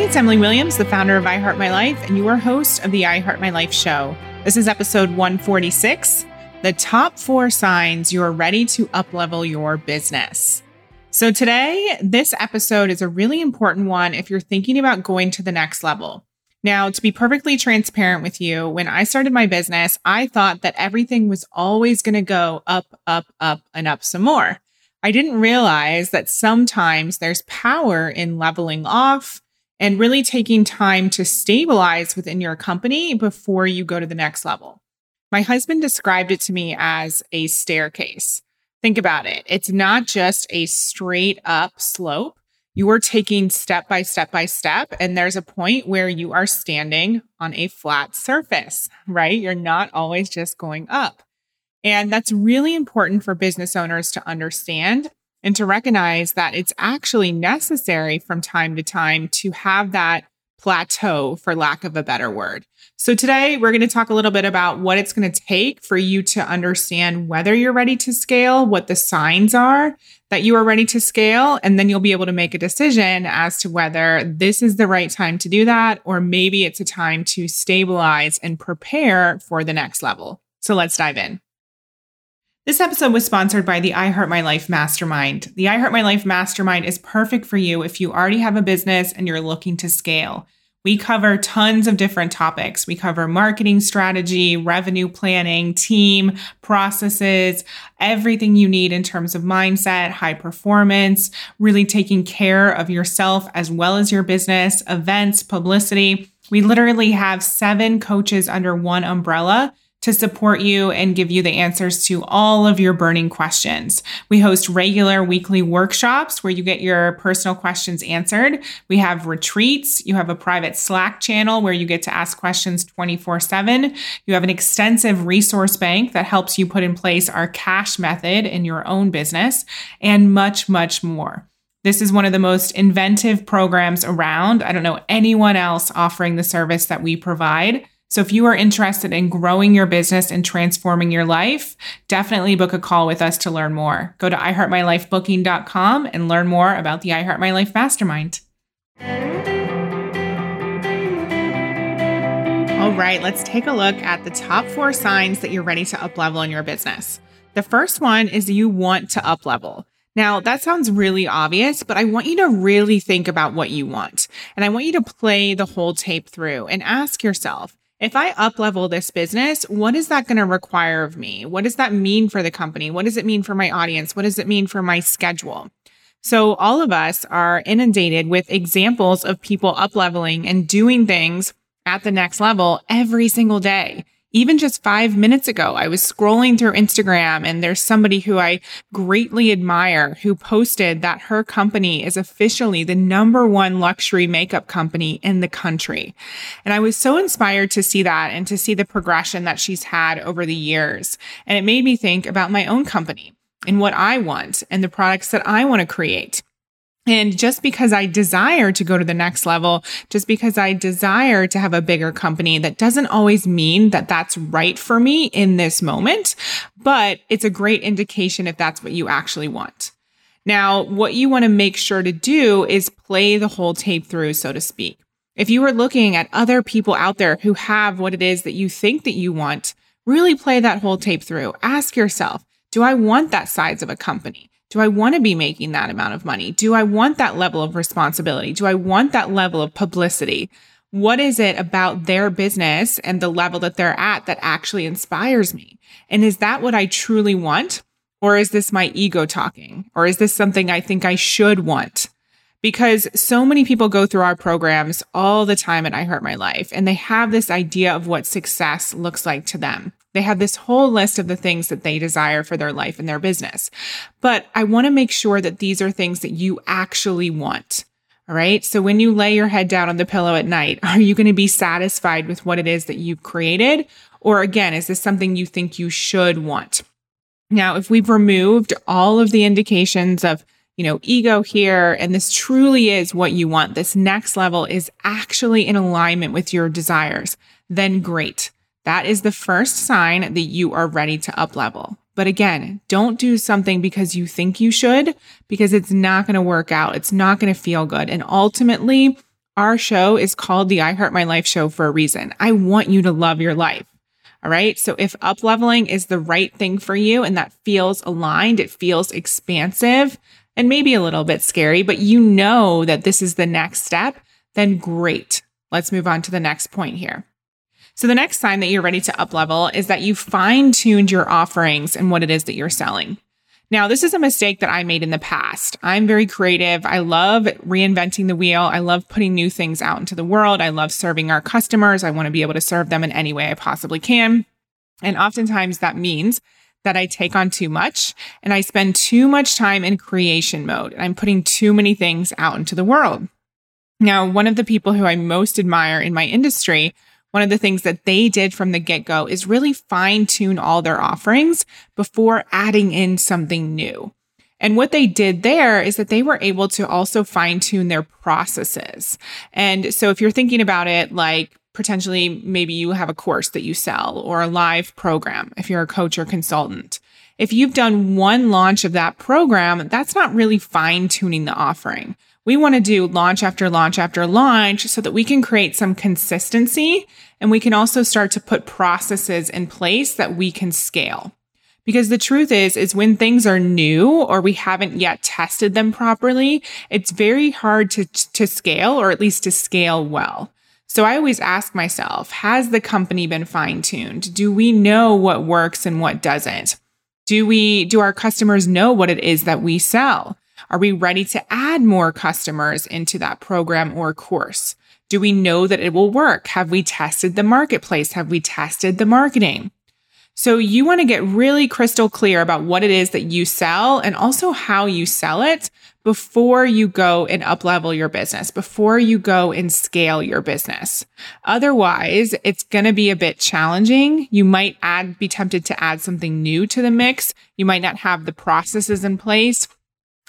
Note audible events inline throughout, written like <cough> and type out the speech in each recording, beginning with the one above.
it's Emily Williams, the founder of iHeart My Life and your host of the iHeart My Life show. This is episode 146 The Top Four Signs You're Ready to Uplevel Your Business. So, today, this episode is a really important one if you're thinking about going to the next level. Now, to be perfectly transparent with you, when I started my business, I thought that everything was always going to go up, up, up, and up some more. I didn't realize that sometimes there's power in leveling off and really taking time to stabilize within your company before you go to the next level. My husband described it to me as a staircase. Think about it. It's not just a straight up slope. You are taking step by step by step, and there's a point where you are standing on a flat surface, right? You're not always just going up. And that's really important for business owners to understand and to recognize that it's actually necessary from time to time to have that plateau, for lack of a better word. So, today we're going to talk a little bit about what it's going to take for you to understand whether you're ready to scale, what the signs are that you are ready to scale, and then you'll be able to make a decision as to whether this is the right time to do that, or maybe it's a time to stabilize and prepare for the next level. So, let's dive in. This episode was sponsored by the I Heart My Life Mastermind. The I Heart My Life Mastermind is perfect for you if you already have a business and you're looking to scale. We cover tons of different topics. We cover marketing strategy, revenue planning, team, processes, everything you need in terms of mindset, high performance, really taking care of yourself as well as your business, events, publicity. We literally have seven coaches under one umbrella to support you and give you the answers to all of your burning questions. We host regular weekly workshops where you get your personal questions answered. We have retreats. You have a private Slack channel where you get to ask questions 24 7. You have an extensive resource bank that helps you put in place our cash method in your own business and much, much more. This is one of the most inventive programs around. I don't know anyone else offering the service that we provide. So if you are interested in growing your business and transforming your life, definitely book a call with us to learn more. Go to iheartmylifebooking.com and learn more about the iHeart My Life Mastermind. All right, let's take a look at the top four signs that you're ready to uplevel in your business. The first one is you want to uplevel. Now, that sounds really obvious, but I want you to really think about what you want. And I want you to play the whole tape through and ask yourself, if I up level this business, what is that going to require of me? What does that mean for the company? What does it mean for my audience? What does it mean for my schedule? So all of us are inundated with examples of people up leveling and doing things at the next level every single day even just five minutes ago, I was scrolling through Instagram and there's somebody who I greatly admire who posted that her company is officially the number one luxury makeup company in the country. And I was so inspired to see that and to see the progression that she's had over the years. And it made me think about my own company and what I want and the products that I want to create. And just because I desire to go to the next level, just because I desire to have a bigger company, that doesn't always mean that that's right for me in this moment, but it's a great indication if that's what you actually want. Now, what you want to make sure to do is play the whole tape through, so to speak. If you are looking at other people out there who have what it is that you think that you want, really play that whole tape through. Ask yourself, do I want that size of a company? Do I want to be making that amount of money? Do I want that level of responsibility? Do I want that level of publicity? What is it about their business and the level that they're at that actually inspires me? And is that what I truly want? Or is this my ego talking? Or is this something I think I should want? Because so many people go through our programs all the time at iHeart My Life, and they have this idea of what success looks like to them. They have this whole list of the things that they desire for their life and their business. But I want to make sure that these are things that you actually want. All right. So when you lay your head down on the pillow at night, <laughs> are you going to be satisfied with what it is that you've created? Or again, is this something you think you should want? Now, if we've removed all of the indications of, you know, ego here, and this truly is what you want, this next level is actually in alignment with your desires, then great. That is the first sign that you are ready to up level. But again, don't do something because you think you should, because it's not going to work out. It's not going to feel good. And ultimately, Our show is called the I Heart My Life show for a reason. I want you to love your life. All right. So if up leveling is the right thing for you and that feels aligned, it feels expansive and maybe a little bit scary, but you know that this is the next step, then great. Let's move on to the next point here. So the next sign that you're ready to up level is that you fine tuned your offerings and what it is that you're selling. Now, this is a mistake that I made in the past. I'm very creative. I love reinventing the wheel. I love putting new things out into the world. I love serving our customers. I want to be able to serve them in any way I possibly can. And oftentimes that means that I take on too much and I spend too much time in creation mode and I'm putting too many things out into the world. Now, one of the people who I most admire in my industry one of the things that they did from the get go is really fine tune all their offerings before adding in something new. And what they did there is that they were able to also fine tune their processes. And so if you're thinking about it like potentially maybe you have a course that you sell or a live program, if you're a coach or consultant, if you've done one launch of that program, that's not really fine tuning the offering. We want to do launch after launch after launch so that we can create some consistency and we can also start to put processes in place that we can scale. Because the truth is, is when things are new or we haven't yet tested them properly, it's very hard to, to scale or at least to scale well. So I always ask myself, has the company been fine tuned? Do we know what works and what doesn't? Do we, do our customers know what it is that we sell? Are we ready to add more customers into that program or course? Do we know that it will work? Have we tested the marketplace? Have we tested the marketing? So you want to get really crystal clear about what it is that you sell and also how you sell it before you go and uplevel your business, before you go and scale your business. Otherwise, it's going to be a bit challenging. You might add, be tempted to add something new to the mix. You might not have the processes in place.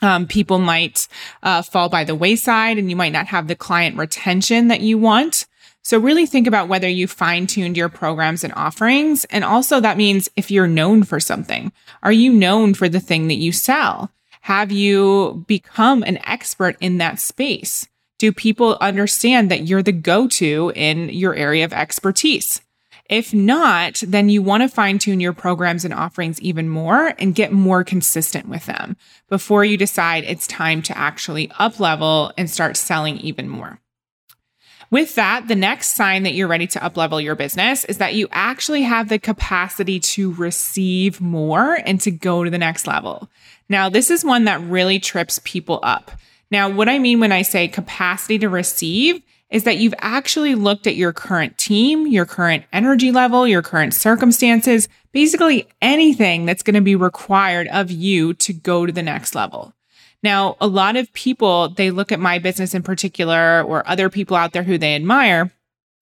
Um, people might uh, fall by the wayside and you might not have the client retention that you want. So really think about whether you fine tuned your programs and offerings. And also that means if you're known for something, are you known for the thing that you sell? Have you become an expert in that space? Do people understand that you're the go to in your area of expertise? If not, then you want to fine tune your programs and offerings even more and get more consistent with them before you decide it's time to actually up level and start selling even more. With that, the next sign that you're ready to uplevel your business is that you actually have the capacity to receive more and to go to the next level. Now, this is one that really trips people up. Now, what I mean when I say capacity to receive is that you've actually looked at your current team, your current energy level, your current circumstances, basically anything that's going to be required of you to go to the next level. Now, a lot of people, they look at my business in particular or other people out there who they admire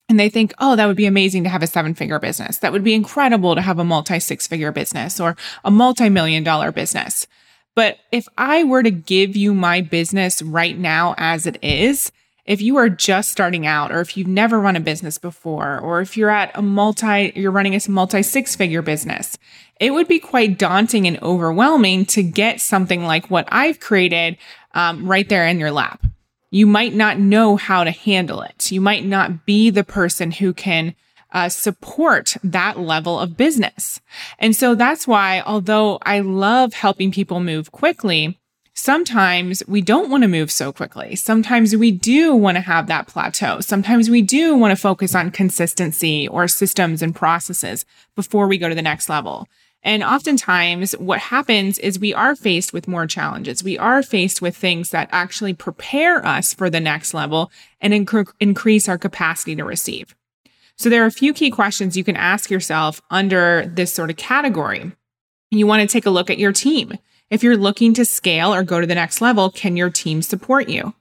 and they think, oh, that would be amazing to have a seven figure business. That would be incredible to have a multi six figure business or a multi million dollar business. But if I were to give you my business right now as it is, if you are just starting out or if you've never run a business before or if you're at a multi you're running a multi six figure business it would be quite daunting and overwhelming to get something like what i've created um, right there in your lap. You might not know how to handle it. You might not be the person who can uh, support that level of business and so that's why although i love helping people move quickly Sometimes we don't want to move so quickly. Sometimes we do want to have that plateau. Sometimes we do want to focus on consistency or systems and processes before we go to the next level. And oftentimes what happens is we are faced with more challenges. We are faced with things that actually prepare us for the next level and inc- increase our capacity to receive. So there are a few key questions you can ask yourself under this sort of category. You want to take a look at your team. If you're looking to scale or go to the next level, can your team support you?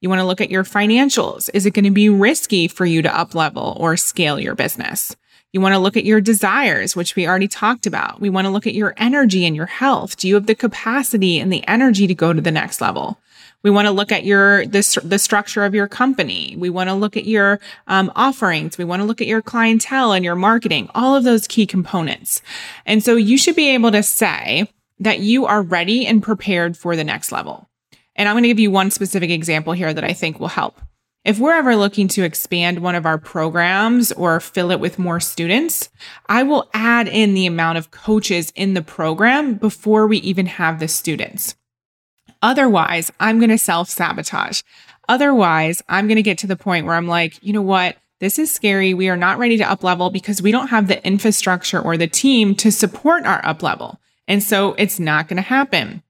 You want to look at your financials. Is it going to be risky for you to up level or scale your business? You want to look at your desires, which we already talked about. We want to look at your energy and your health. Do you have the capacity and the energy to go to the next level? We want to look at your the, the structure of your company. We want to look at your um, offerings. We want to look at your clientele and your marketing. All of those key components. And so you should be able to say, that you are ready and prepared for the next level. And I'm going to give you one specific example here that I think will help. If we're ever looking to expand one of our programs or fill it with more students, I will add in the amount of coaches in the program before we even have the students. Otherwise, I'm going to self sabotage. Otherwise, I'm going to get to the point where I'm like, you know what? This is scary. We are not ready to up level because we don't have the infrastructure or the team to support our up level. And so it's not going to happen.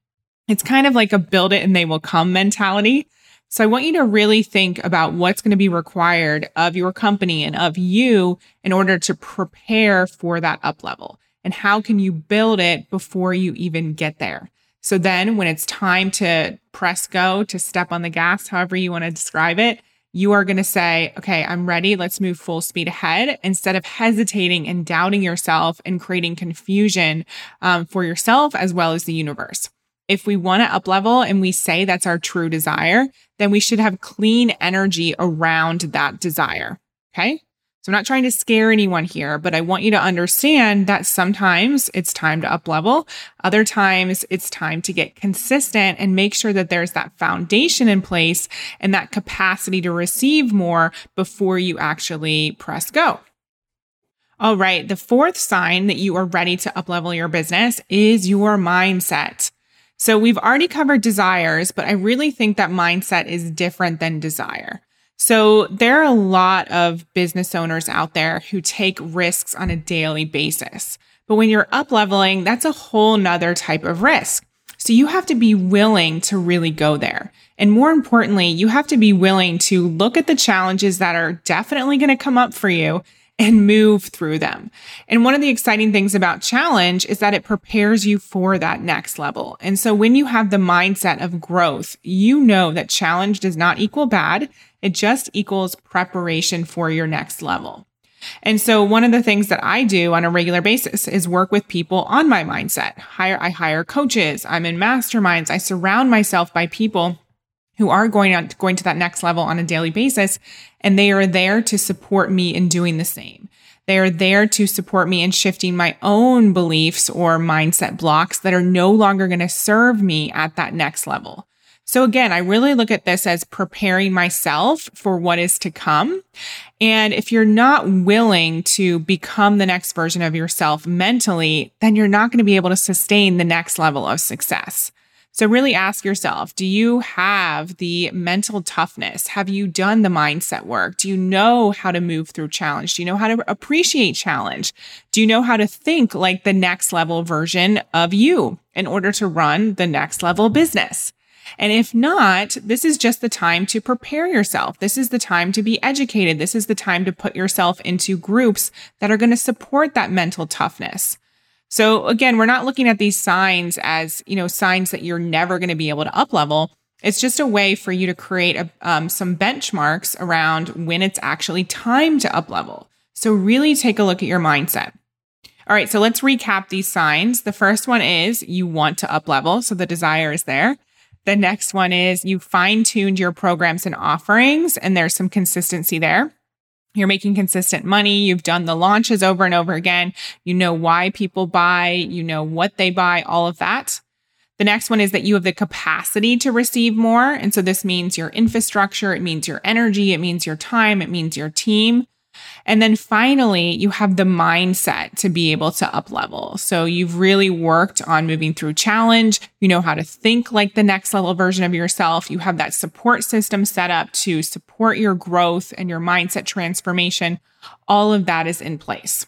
It's kind of like a build it and they will come mentality. So I want you to really think about what's going to be required of your company and of you in order to prepare for that up level. And how can you build it before you even get there? So then when it's time to press go, to step on the gas, however you want to describe it, you are going to say, okay, I'm ready. Let's move full speed ahead instead of hesitating and doubting yourself and creating confusion um, for yourself as well as the universe. If we want to up level and we say that's our true desire, then we should have clean energy around that desire. Okay. So I'm not trying to scare anyone here, but I want you to understand that sometimes it's time to up level. Other times it's time to get consistent and make sure that there's that foundation in place and that capacity to receive more before you actually press go. All right. The fourth sign that you are ready to up level your business is your mindset. So we've already covered desires, but I really think that mindset is different than desire. So there are a lot of business owners out there who take risks on a daily basis. But when you're up leveling, that's a whole nother type of risk. So you have to be willing to really go there. And more importantly, you have to be willing to look at the challenges that are definitely going to come up for you and move through them. And one of the exciting things about challenge is that it prepares you for that next level. And so when you have the mindset of growth, you know that challenge does not equal bad. It just equals preparation for your next level. And so one of the things that I do on a regular basis is work with people on my mindset. Hire, I hire coaches. I'm in masterminds. I surround myself by people who are going on going to that next level on a daily basis and they are there to support me in doing the same. They are there to support me in shifting my own beliefs or mindset blocks that are no longer going to serve me at that next level. So again, I really look at this as preparing myself for what is to come. And if you're not willing to become the next version of yourself mentally, then you're not going to be able to sustain the next level of success. So really ask yourself, do you have the mental toughness? Have you done the mindset work? Do you know how to move through challenge? Do you know how to appreciate challenge? Do you know how to think like the next level version of you in order to run the next level business? And if not, this is just the time to prepare yourself. This is the time to be educated. This is the time to put yourself into groups that are going to support that mental toughness. So again, we're not looking at these signs as, you know, signs that you're never going to be able to up level. It's just a way for you to create a, um, some benchmarks around when it's actually time to up level. So really take a look at your mindset. All right, so let's recap these signs. The first one is you want to up level, so the desire is there. The next one is you fine tuned your programs and offerings, and there's some consistency there. You're making consistent money. You've done the launches over and over again. You know why people buy, you know what they buy, all of that. The next one is that you have the capacity to receive more. And so this means your infrastructure, it means your energy, it means your time, it means your team. And then finally, you have the mindset to be able to up level. So you've really worked on moving through challenge. You know how to think like the next level version of yourself. You have that support system set up to support your growth and your mindset transformation. All of that is in place.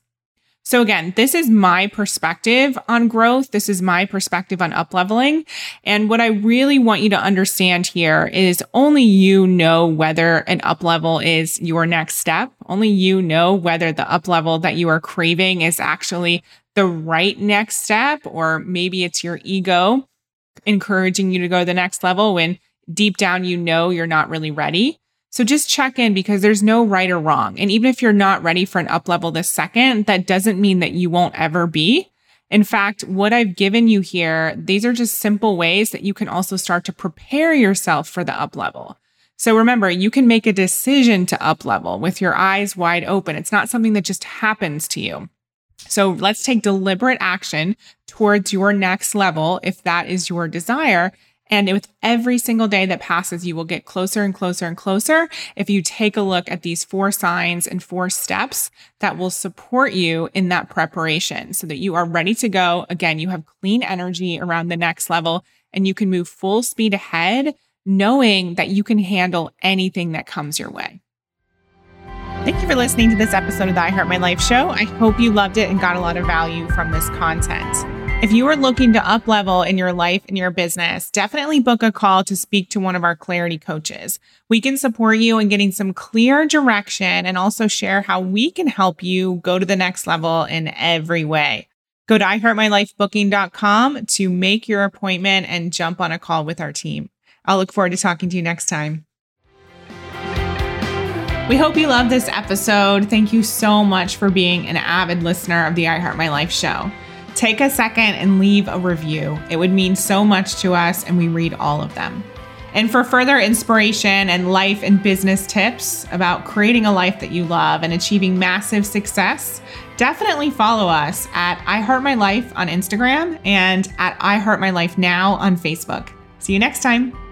So again, this is my perspective on growth. This is my perspective on upleveling. And what I really want you to understand here is only you know whether an uplevel is your next step. Only you know whether the uplevel that you are craving is actually the right next step, or maybe it's your ego encouraging you to go to the next level when deep down you know you're not really ready. So just check in because there's no right or wrong. And even if you're not ready for an up level this second, that doesn't mean that you won't ever be. In fact, what I've given you here, these are just simple ways that you can also start to prepare yourself for the up level. So remember, you can make a decision to up level with your eyes wide open. It's not something that just happens to you. So let's take deliberate action towards your next level if that is your desire And with every single day that passes, you will get closer and closer and closer if you take a look at these four signs and four steps that will support you in that preparation so that you are ready to go. Again, you have clean energy around the next level and you can move full speed ahead, knowing that you can handle anything that comes your way. Thank you for listening to this episode of the I Heart My Life show. I hope you loved it and got a lot of value from this content. If you are looking to up level in your life and your business, definitely book a call to speak to one of our clarity coaches. We can support you in getting some clear direction and also share how we can help you go to the next level in every way. Go to iheartmylifebooking.com to make your appointment and jump on a call with our team. I'll look forward to talking to you next time. We hope you loved this episode. Thank you so much for being an avid listener of the I Heart My Life show. Take a second and leave a review. It would mean so much to us, and we read all of them. And for further inspiration and life and business tips about creating a life that you love and achieving massive success, definitely follow us at I Heart My Life on Instagram and at I Heart My Life Now on Facebook. See you next time.